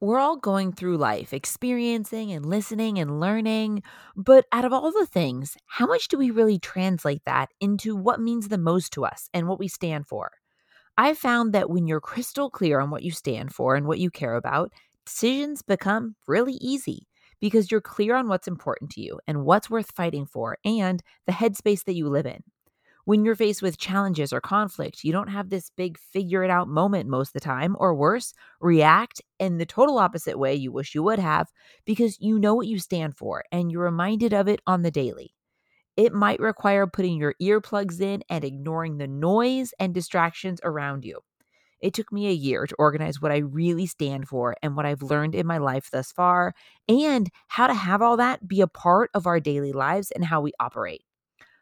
We're all going through life, experiencing and listening and learning. But out of all the things, how much do we really translate that into what means the most to us and what we stand for? I've found that when you're crystal clear on what you stand for and what you care about, decisions become really easy because you're clear on what's important to you and what's worth fighting for and the headspace that you live in when you're faced with challenges or conflict, you don't have this big figure it out moment most of the time, or worse, react in the total opposite way you wish you would have because you know what you stand for and you're reminded of it on the daily. It might require putting your earplugs in and ignoring the noise and distractions around you. It took me a year to organize what I really stand for and what I've learned in my life thus far, and how to have all that be a part of our daily lives and how we operate.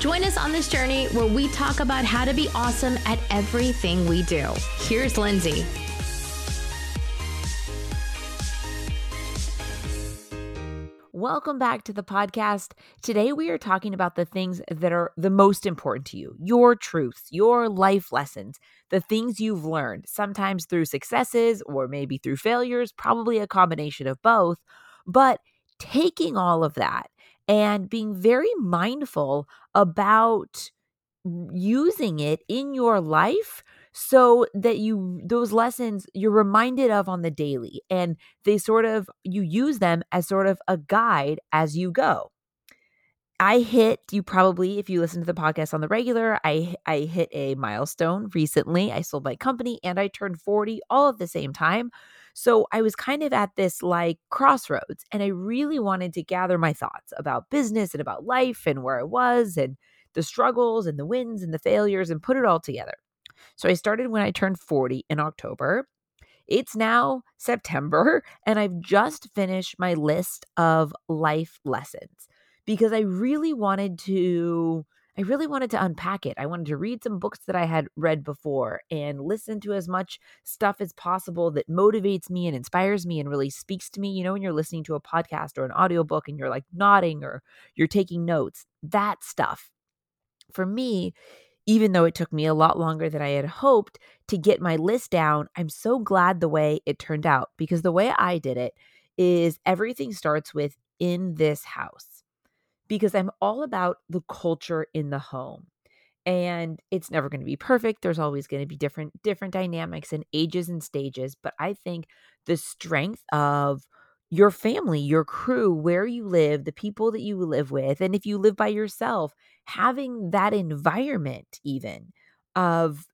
Join us on this journey where we talk about how to be awesome at everything we do. Here's Lindsay. Welcome back to the podcast. Today, we are talking about the things that are the most important to you your truths, your life lessons, the things you've learned, sometimes through successes or maybe through failures, probably a combination of both. But taking all of that and being very mindful about using it in your life so that you those lessons you're reminded of on the daily and they sort of you use them as sort of a guide as you go. I hit you probably if you listen to the podcast on the regular i i hit a milestone recently. I sold my company and i turned 40 all at the same time so I was kind of at this like crossroads and I really wanted to gather my thoughts about business and about life and where I was and the struggles and the wins and the failures and put it all together. So I started when I turned 40 in October. It's now September and I've just finished my list of life lessons because I really wanted to I really wanted to unpack it. I wanted to read some books that I had read before and listen to as much stuff as possible that motivates me and inspires me and really speaks to me. You know, when you're listening to a podcast or an audiobook and you're like nodding or you're taking notes, that stuff. For me, even though it took me a lot longer than I had hoped to get my list down, I'm so glad the way it turned out because the way I did it is everything starts with in this house because I'm all about the culture in the home. And it's never going to be perfect. There's always going to be different different dynamics and ages and stages, but I think the strength of your family, your crew, where you live, the people that you live with, and if you live by yourself, having that environment even of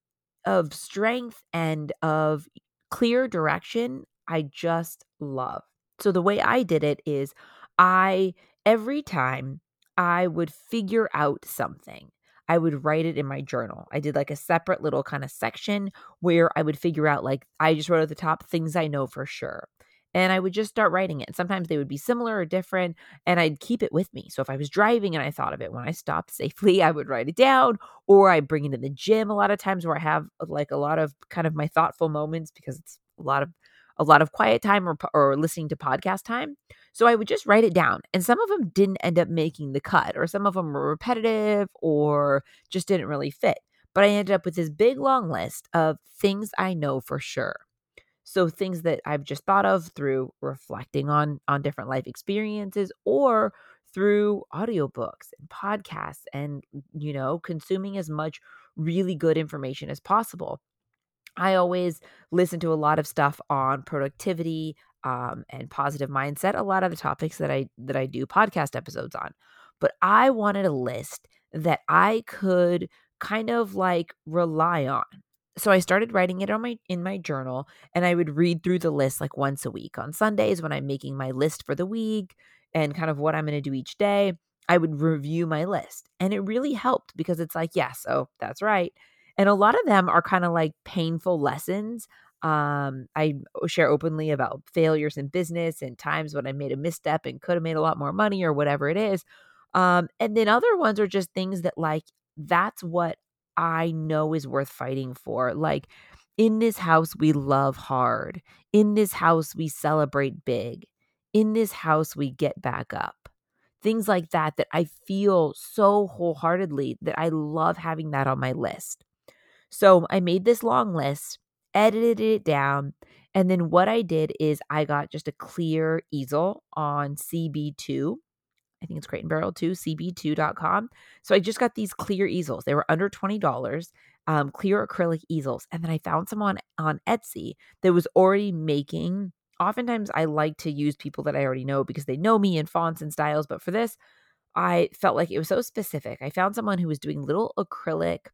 of strength and of clear direction, I just love. So the way I did it is I every time I would figure out something. I would write it in my journal. I did like a separate little kind of section where I would figure out, like, I just wrote at the top things I know for sure. And I would just start writing it. And sometimes they would be similar or different, and I'd keep it with me. So if I was driving and I thought of it when I stopped safely, I would write it down, or I bring it in the gym a lot of times where I have like a lot of kind of my thoughtful moments because it's a lot of a lot of quiet time or, or listening to podcast time. So I would just write it down. And some of them didn't end up making the cut, or some of them were repetitive or just didn't really fit. But I ended up with this big long list of things I know for sure. So things that I've just thought of through reflecting on on different life experiences or through audiobooks and podcasts and you know consuming as much really good information as possible I always listen to a lot of stuff on productivity um, and positive mindset. A lot of the topics that I that I do podcast episodes on, but I wanted a list that I could kind of like rely on. So I started writing it on my in my journal, and I would read through the list like once a week on Sundays when I'm making my list for the week and kind of what I'm going to do each day. I would review my list, and it really helped because it's like, yes, oh, that's right and a lot of them are kind of like painful lessons Um, I share openly about failures in business and times when I made a misstep and could have made a lot more money or whatever it is. Um, and then other ones are just things that like that's what I know is worth fighting for. Like in this house, we love hard. In this house, we celebrate big. In this house, we get back up. Things like that, that I feel so wholeheartedly that I love having that on my list. So I made this long list, edited it down. And then what I did is I got just a clear easel on CB2 I think it's Crate and Barrel 2, cb2.com. So I just got these clear easels. They were under $20, um, clear acrylic easels. And then I found someone on, Etsy that was already making. Oftentimes I like to use people that I already know because they know me in fonts and styles. But for this, I felt like it was so specific. I found someone who was doing little acrylic,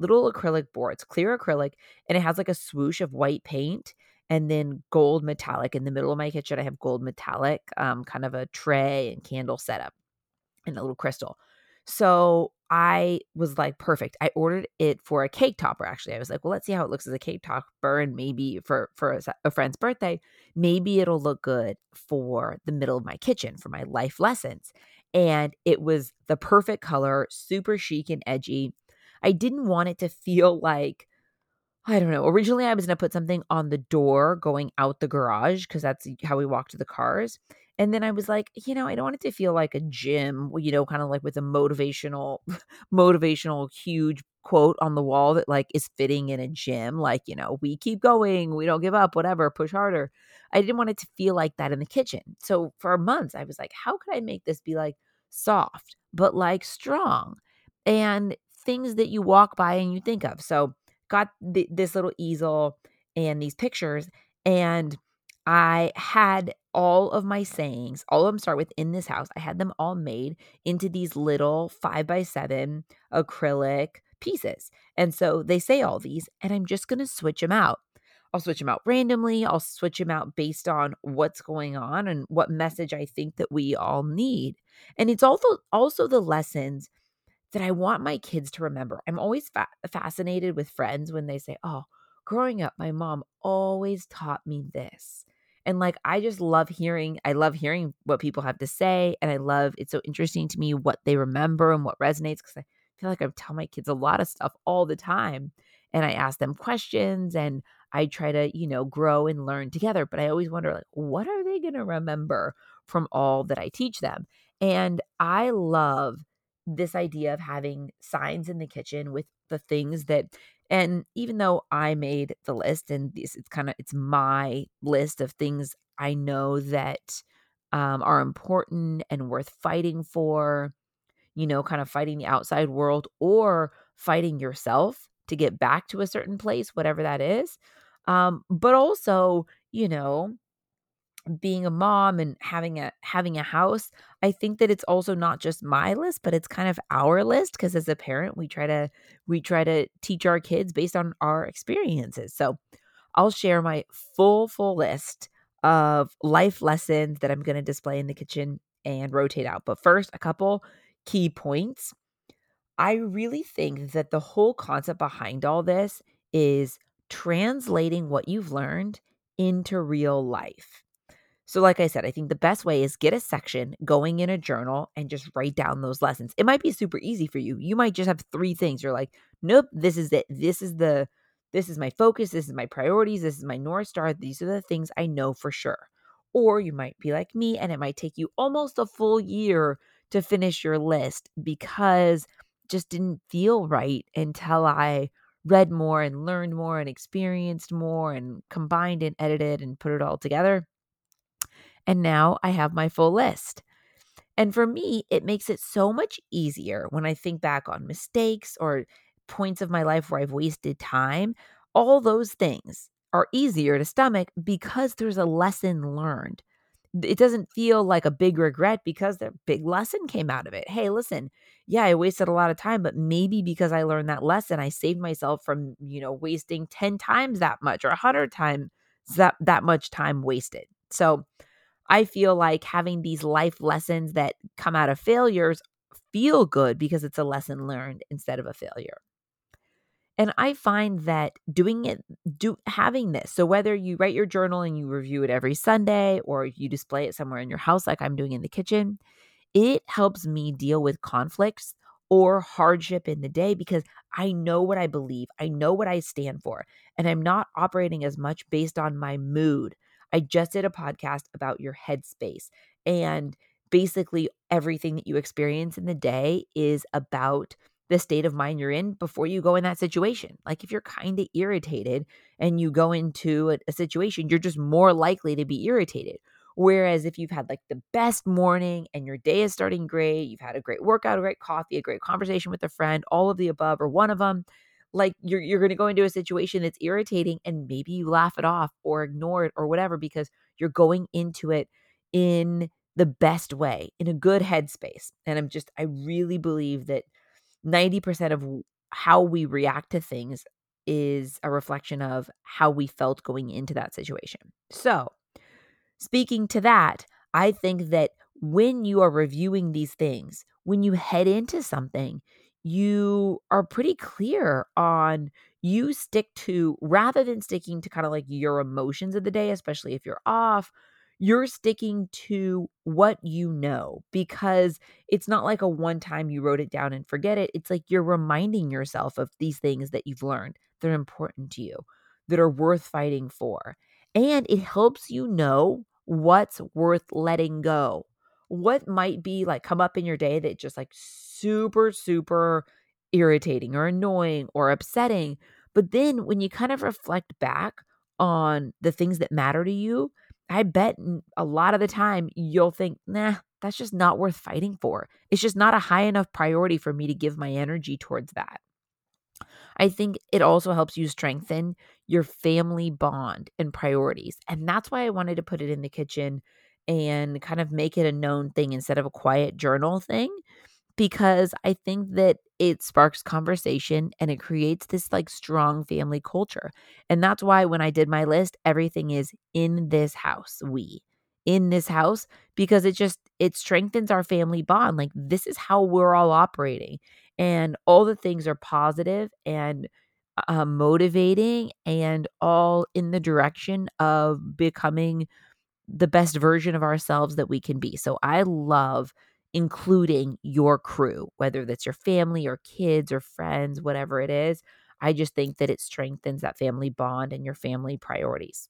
little acrylic boards, clear acrylic, and it has like a swoosh of white paint and then gold metallic in the middle of my kitchen. I have gold metallic, um, kind of a tray and candle setup and a little crystal. So I was like, perfect. I ordered it for a cake topper. Actually, I was like, well, let's see how it looks as a cake topper, and maybe for for a, a friend's birthday, maybe it'll look good for the middle of my kitchen for my life lessons. And it was the perfect color, super chic and edgy. I didn't want it to feel like I don't know. Originally, I was going to put something on the door going out the garage because that's how we walk to the cars. And then I was like, you know, I don't want it to feel like a gym, you know, kind of like with a motivational, motivational, huge quote on the wall that like is fitting in a gym. Like, you know, we keep going, we don't give up, whatever, push harder. I didn't want it to feel like that in the kitchen. So for months, I was like, how could I make this be like soft, but like strong and things that you walk by and you think of? So, got th- this little easel and these pictures and I had all of my sayings, all of them start with in this house. I had them all made into these little five by seven acrylic pieces. And so they say all these, and I'm just going to switch them out. I'll switch them out randomly. I'll switch them out based on what's going on and what message I think that we all need. And it's also also the lessons that I want my kids to remember. I'm always fa- fascinated with friends when they say, "Oh, growing up, my mom always taught me this." And like I just love hearing I love hearing what people have to say and I love it's so interesting to me what they remember and what resonates cuz I feel like I tell my kids a lot of stuff all the time and I ask them questions and I try to, you know, grow and learn together, but I always wonder like what are they going to remember from all that I teach them? And I love this idea of having signs in the kitchen with the things that and even though I made the list and this it's kind of it's my list of things I know that um, are important and worth fighting for, you know, kind of fighting the outside world or fighting yourself to get back to a certain place, whatever that is. Um, but also, you know, being a mom and having a having a house i think that it's also not just my list but it's kind of our list because as a parent we try to we try to teach our kids based on our experiences. So i'll share my full full list of life lessons that i'm going to display in the kitchen and rotate out. But first a couple key points. I really think that the whole concept behind all this is translating what you've learned into real life so, like I said, I think the best way is get a section going in a journal and just write down those lessons. It might be super easy for you. You might just have three things. You're like, nope, this is it. This is the, this is my focus. This is my priorities. This is my North Star. These are the things I know for sure. Or you might be like me and it might take you almost a full year to finish your list because just didn't feel right until I read more and learned more and experienced more and combined and edited and put it all together. And now I have my full list. And for me, it makes it so much easier when I think back on mistakes or points of my life where I've wasted time. All those things are easier to stomach because there's a lesson learned. It doesn't feel like a big regret because the big lesson came out of it. Hey, listen, yeah, I wasted a lot of time, but maybe because I learned that lesson, I saved myself from, you know, wasting 10 times that much or 100 times that that much time wasted. So, I feel like having these life lessons that come out of failures feel good because it's a lesson learned instead of a failure. And I find that doing it, do having this, so whether you write your journal and you review it every Sunday or you display it somewhere in your house, like I'm doing in the kitchen, it helps me deal with conflicts or hardship in the day because I know what I believe, I know what I stand for, and I'm not operating as much based on my mood. I just did a podcast about your headspace, and basically everything that you experience in the day is about the state of mind you're in before you go in that situation. Like if you're kind of irritated and you go into a, a, situation, you're just more likely to be irritated. Whereas if you've had like the best morning and your day is starting great, you've had a great workout, a great coffee, a great conversation with a friend, all of the above or one of them, like you're you're going to go into a situation that's irritating and maybe you laugh it off or ignore it or whatever because you're going into it in the best way, in a good headspace. And I'm just I really believe that 90% of how we react to things is a reflection of how we felt going into that situation. So, Speaking to that, I think that when you are reviewing these things, when you head into something, you are pretty clear on you stick to rather than sticking to kind of like your emotions of the day, especially if you're off, you're sticking to what you know because it's not like a one time you wrote it down and forget it. It's like you're reminding yourself of these things that you've learned that are important to you, that are worth fighting for. And it helps you know what's worth letting go. What might be like come up in your day that just like super, super irritating or annoying or upsetting. But then when you kind of reflect back on the things that matter to you, I bet a lot of the time you'll think, nah, that's just not worth fighting for. It's just not a high enough priority for me to give my energy towards that. I think it also helps you strengthen your family bond and priorities. And that's why I wanted to put it in the kitchen and kind of make it a known thing instead of a quiet journal thing because I think that it sparks conversation and it creates this like strong family culture. And that's why when I did my list, everything is in this house, we in this house because it just it strengthens our family bond. Like this is how we're all operating and all the things are positive and uh, motivating and all in the direction of becoming the best version of ourselves that we can be. So I love including your crew, whether that's your family or kids or friends, whatever it is. I just think that it strengthens that family bond and your family priorities.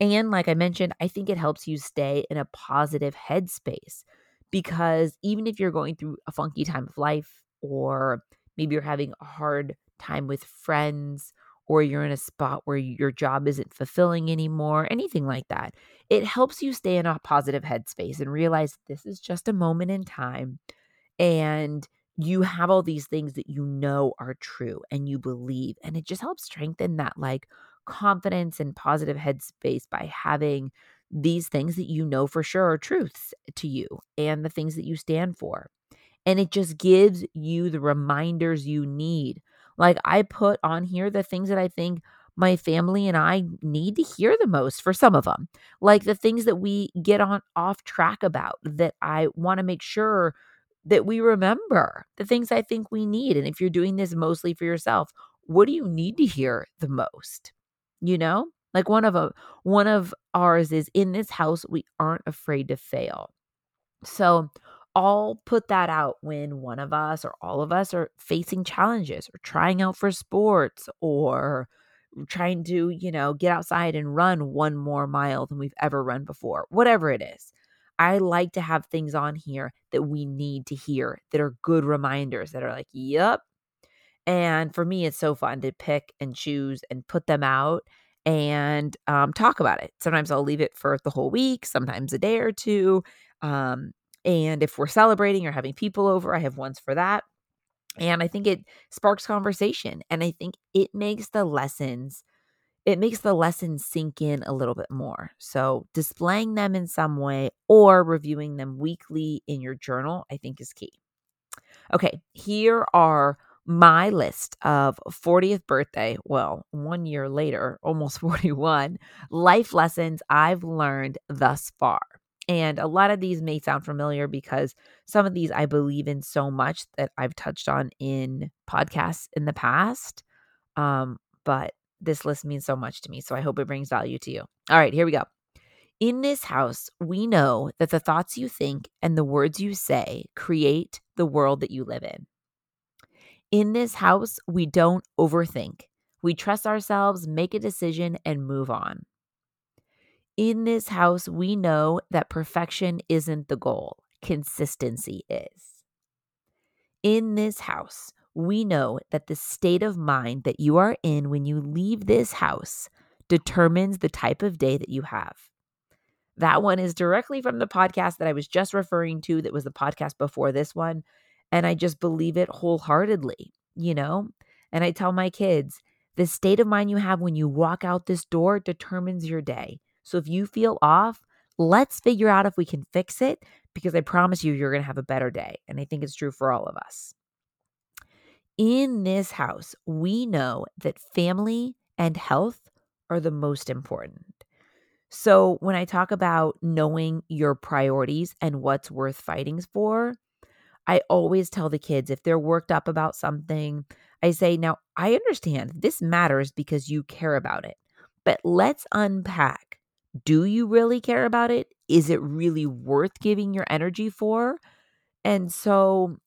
And like I mentioned, I think it helps you stay in a positive headspace because even if you're going through a funky time of life, or maybe you're having a hard time with friends or you're in a spot where your job isn't fulfilling anymore, anything like that. It helps you stay in a positive headspace and realize this is just a moment in time and you have all these things that you know are true and you believe and it just helps strengthen that like confidence and positive headspace by having these things that you know for sure are truths to you and the things that you stand for and it just gives you the reminders you need. Like I put on here the things that I think my family and I need to hear the most for some of them. Like the things that we get on off track about that I want to make sure that we remember. The things I think we need. And if you're doing this mostly for yourself, what do you need to hear the most? You know? Like one of a one of ours is in this house we aren't afraid to fail. So all put that out when one of us or all of us are facing challenges or trying out for sports or trying to, you know, get outside and run one more mile than we've ever run before, whatever it is. I like to have things on here that we need to hear that are good reminders that are like, yep. And for me, it's so fun to pick and choose and put them out and um, talk about it. Sometimes I'll leave it for the whole week, sometimes a day or two. Um, and if we're celebrating or having people over, I have ones for that. And I think it sparks conversation. And I think it makes the lessons, it makes the lessons sink in a little bit more. So displaying them in some way or reviewing them weekly in your journal, I think is key. Okay, here are my list of 40th birthday, well, one year later, almost 41, life lessons I've learned thus far. And a lot of these may sound familiar because some of these I believe in so much that I've touched on in podcasts in the past. Um, but this list means so much to me. So I hope it brings value to you. All right, here we go. In this house, we know that the thoughts you think and the words you say create the world that you live in. In this house, we don't overthink. We trust ourselves, make a decision, and move on. In this house, we know that perfection isn't the goal, consistency is. In this house, we know that the state of mind that you are in when you leave this house determines the type of day that you have. That one is directly from the podcast that I was just referring to, that was the podcast before this one. And I just believe it wholeheartedly, you know? And I tell my kids, the state of mind you have when you walk out this door determines your day. So if you feel off, let's figure out if we can fix it because I promise you, you're going to have a better day. And I think it's true for all of us. In this house, we know that family and health are the most important. So, when I talk about knowing your priorities and what's worth fighting for, I always tell the kids if they're worked up about something, I say, Now, I understand this matters because you care about it, but let's unpack. Do you really care about it? Is it really worth giving your energy for? And so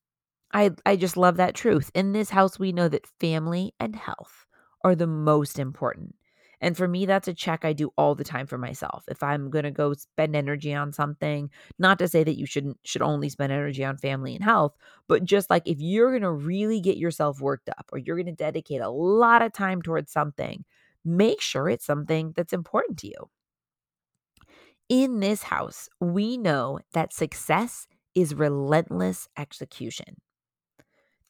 I I just love that truth. In this house we know that family and health are the most important. And for me, that's a check I do all the time for myself. If I'm going to go spend energy on something, not to say that you shouldn't should only spend energy on family and health, but just like if you're going to really get yourself worked up or you're going to dedicate a lot of time towards something, make sure it's something that's important to you. In this house, we know that success is relentless execution.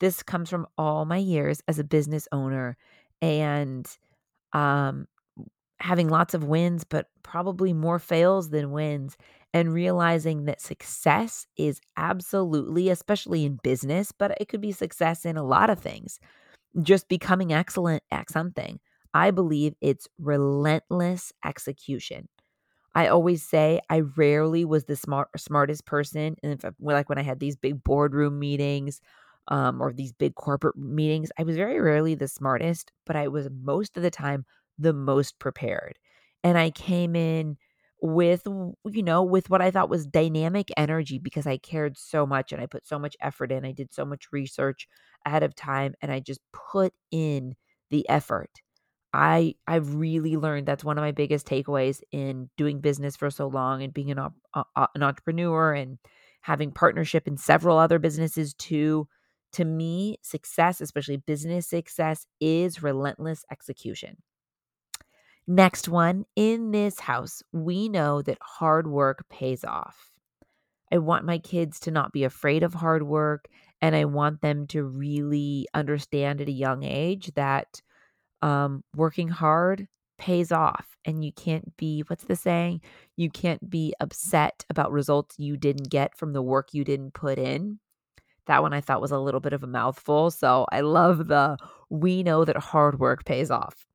This comes from all my years as a business owner and um, having lots of wins, but probably more fails than wins, and realizing that success is absolutely, especially in business, but it could be success in a lot of things, just becoming excellent at something. I believe it's relentless execution. I always say I rarely was the smart smartest person, and if, like when I had these big boardroom meetings, um, or these big corporate meetings, I was very rarely the smartest, but I was most of the time the most prepared. And I came in with, you know, with what I thought was dynamic energy because I cared so much and I put so much effort in. I did so much research ahead of time and I just put in the effort. I I've really learned that's one of my biggest takeaways in doing business for so long and being an, uh, an entrepreneur and having partnership in several other businesses too. To me, success, especially business success, is relentless execution. Next one in this house, we know that hard work pays off. I want my kids to not be afraid of hard work, and I want them to really understand at a young age that um, working hard pays off. And you can't be, what's the saying? You can't be upset about results you didn't get from the work you didn't put in. That one I thought was a little bit of a mouthful. So I love the we know that hard work pays off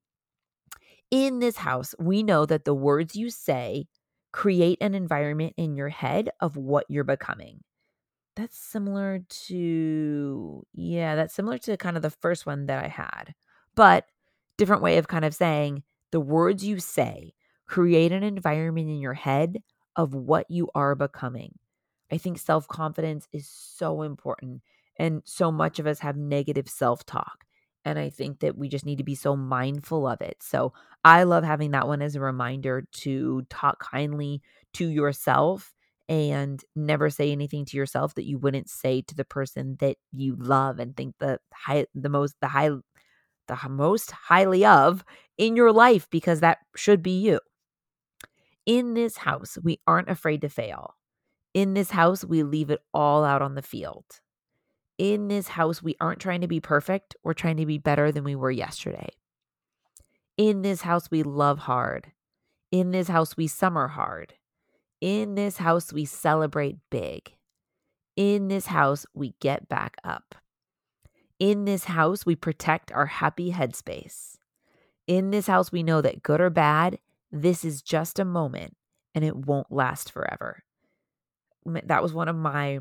in this house, we know that the words you say create an environment in your head of what you're becoming. That's similar to, yeah, that's similar to kind of the first one that I had, but different way of kind of saying the words you say create an environment in your head of what you are becoming. I think self confidence is so important. And so much of us have negative self talk. And I think that we just need to be so mindful of it. So I love having that one as a reminder to talk kindly to yourself and never say anything to yourself that you wouldn't say to the person that you love and think the high the most the high the most highly of in your life because that should be you. In this house, we aren't afraid to fail. In this house, we leave it all out on the field in this house, we aren't trying to be perfect. We're trying to be better than we were yesterday. In this house, we love hard. In this house, we summer hard. In this house, we celebrate big. In this house, we get back up. In this house, we protect our happy headspace. In this house, we know that good or bad, this is just a moment and it won't last forever. That was one of my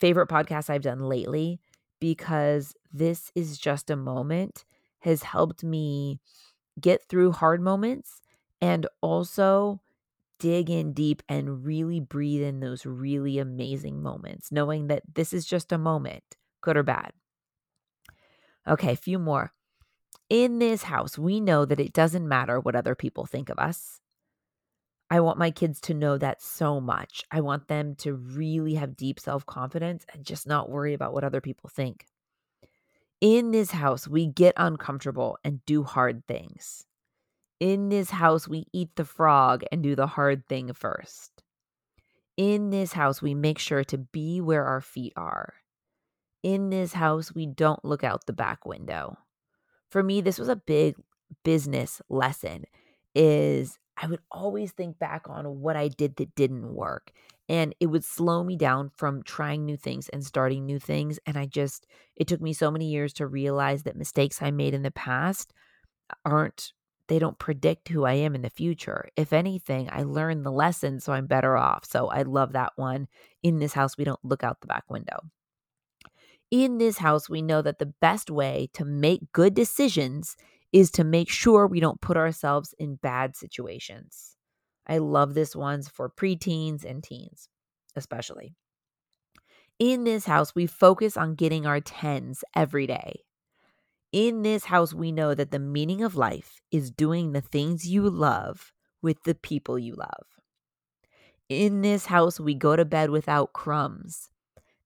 favorite podcasts I've done lately because this is just a moment has helped me get through hard moments and also dig in deep and really breathe in those really amazing moments, knowing that this is just a moment, good or bad. Okay, a few more. In this house, we know that it doesn't matter what other people think of us. I want my kids to know that so much. I want them to really have deep self confidence and just not worry about what other people think. In this house, we get uncomfortable and do hard things. In this house, we eat the frog and do the hard thing first. In this house, we make sure to be where our feet are. In this house, we don't look out the back window. For me, this was a big business lesson is I would always think back on what I did that didn't work. And it would slow me down from trying new things and starting new things. And I just, it took me so many years to realize that mistakes I made in the past aren't, they don't predict who I am in the future. If anything, I learned the lesson, so I'm better off. So I love that one. In this house, we don't look out the back window. In this house, we know that the best way to make good decisions is to make sure we don't put ourselves in bad situations. I love this one's for preteens and teens, especially. In this house, we focus on getting our tens every day. In this house, we know that the meaning of life is doing the things you love with the people you love. In this house, we go to bed without crumbs.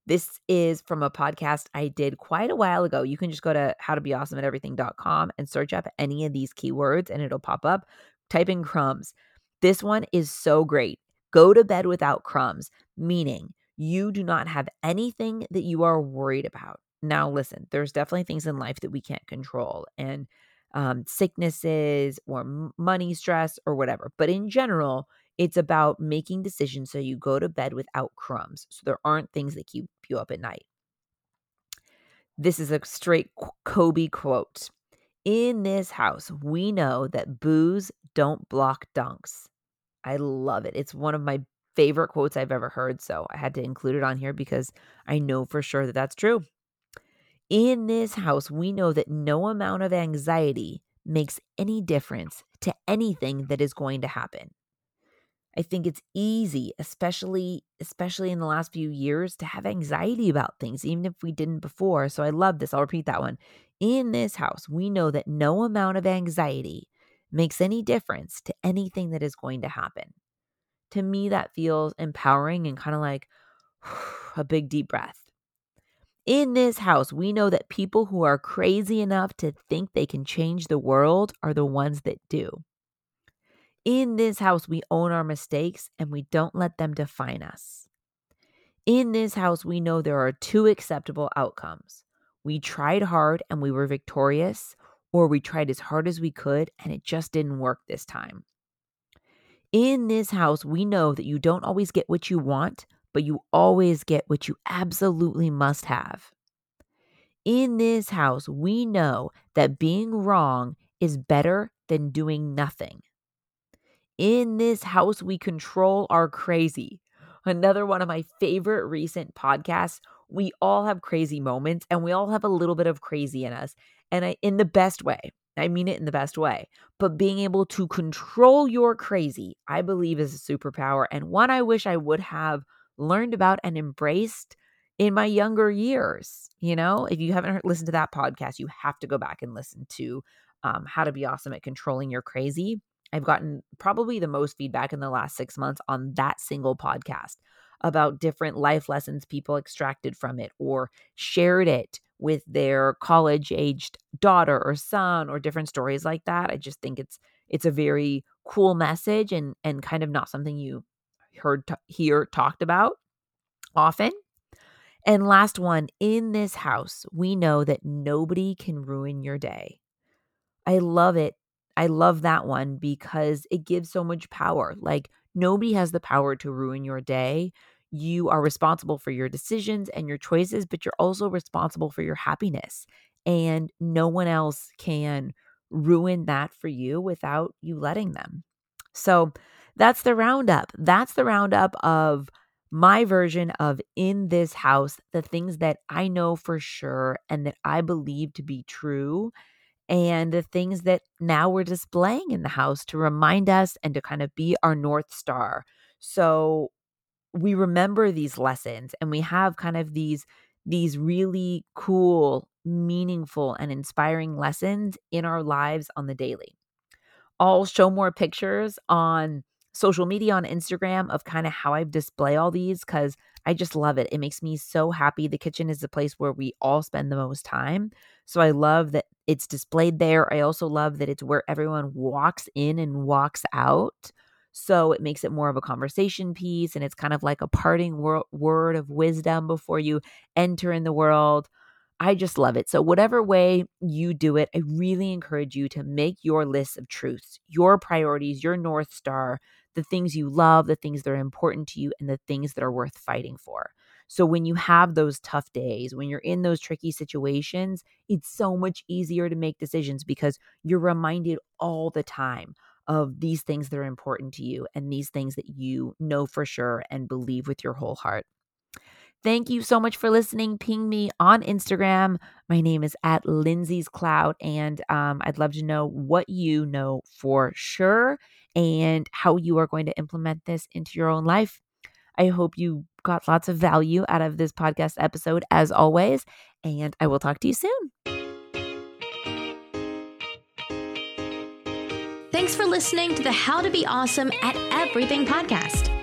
This is from a podcast I did quite a while ago. You can just go to howtobeawesomeateverything.com and search up any of these keywords and it'll pop up. Type in crumbs. This one is so great. Go to bed without crumbs, meaning you do not have anything that you are worried about. Now, listen, there's definitely things in life that we can't control and um, sicknesses or money stress or whatever. But in general, it's about making decisions so you go to bed without crumbs. So there aren't things that keep you up at night. This is a straight Kobe quote. In this house, we know that boos don't block dunks. I love it. It's one of my favorite quotes I've ever heard. So I had to include it on here because I know for sure that that's true. In this house, we know that no amount of anxiety makes any difference to anything that is going to happen. I think it's easy, especially especially in the last few years to have anxiety about things even if we didn't before. So I love this. I'll repeat that one. In this house, we know that no amount of anxiety makes any difference to anything that is going to happen. To me that feels empowering and kind of like a big deep breath. In this house, we know that people who are crazy enough to think they can change the world are the ones that do. In this house, we own our mistakes and we don't let them define us. In this house, we know there are two acceptable outcomes. We tried hard and we were victorious, or we tried as hard as we could and it just didn't work this time. In this house, we know that you don't always get what you want, but you always get what you absolutely must have. In this house, we know that being wrong is better than doing nothing. In this house, we control our crazy. Another one of my favorite recent podcasts. We all have crazy moments and we all have a little bit of crazy in us. And I, in the best way, I mean it in the best way. But being able to control your crazy, I believe, is a superpower and one I wish I would have learned about and embraced in my younger years. You know, if you haven't heard, listened to that podcast, you have to go back and listen to um, How to Be Awesome at Controlling Your Crazy. I've gotten probably the most feedback in the last six months on that single podcast about different life lessons people extracted from it or shared it with their college aged daughter or son or different stories like that. I just think it's it's a very cool message and and kind of not something you heard t- hear talked about often. And last one, in this house, we know that nobody can ruin your day. I love it I love that one because it gives so much power. Like nobody has the power to ruin your day. You are responsible for your decisions and your choices, but you're also responsible for your happiness. And no one else can ruin that for you without you letting them. So that's the roundup. That's the roundup of my version of in this house, the things that I know for sure and that I believe to be true and the things that now we're displaying in the house to remind us and to kind of be our North Star. So we remember these lessons and we have kind of these these really cool meaningful and inspiring lessons in our lives on the daily i'll show more pictures on social media on instagram of kind of how i display all these because i just love it it makes me so happy the kitchen is the place where we all spend the most time so i love that it's displayed there i also love that it's where everyone walks in and walks out so it makes it more of a conversation piece and it's kind of like a parting wor- word of wisdom before you enter in the world. I just love it. So, whatever way you do it, I really encourage you to make your list of truths, your priorities, your North Star, the things you love, the things that are important to you, and the things that are worth fighting for. So, when you have those tough days, when you're in those tricky situations, it's so much easier to make decisions because you're reminded all the time of these things that are important to you and these things that you know for sure and believe with your whole heart. Thank you so much for listening. Ping me on Instagram. My name is at Lindsay's Cloud, and um, I'd love to know what you know for sure and how you are going to implement this into your own life. I hope you got lots of value out of this podcast episode, as always, and I will talk to you soon. Thanks for listening to the How to Be Awesome at Everything podcast.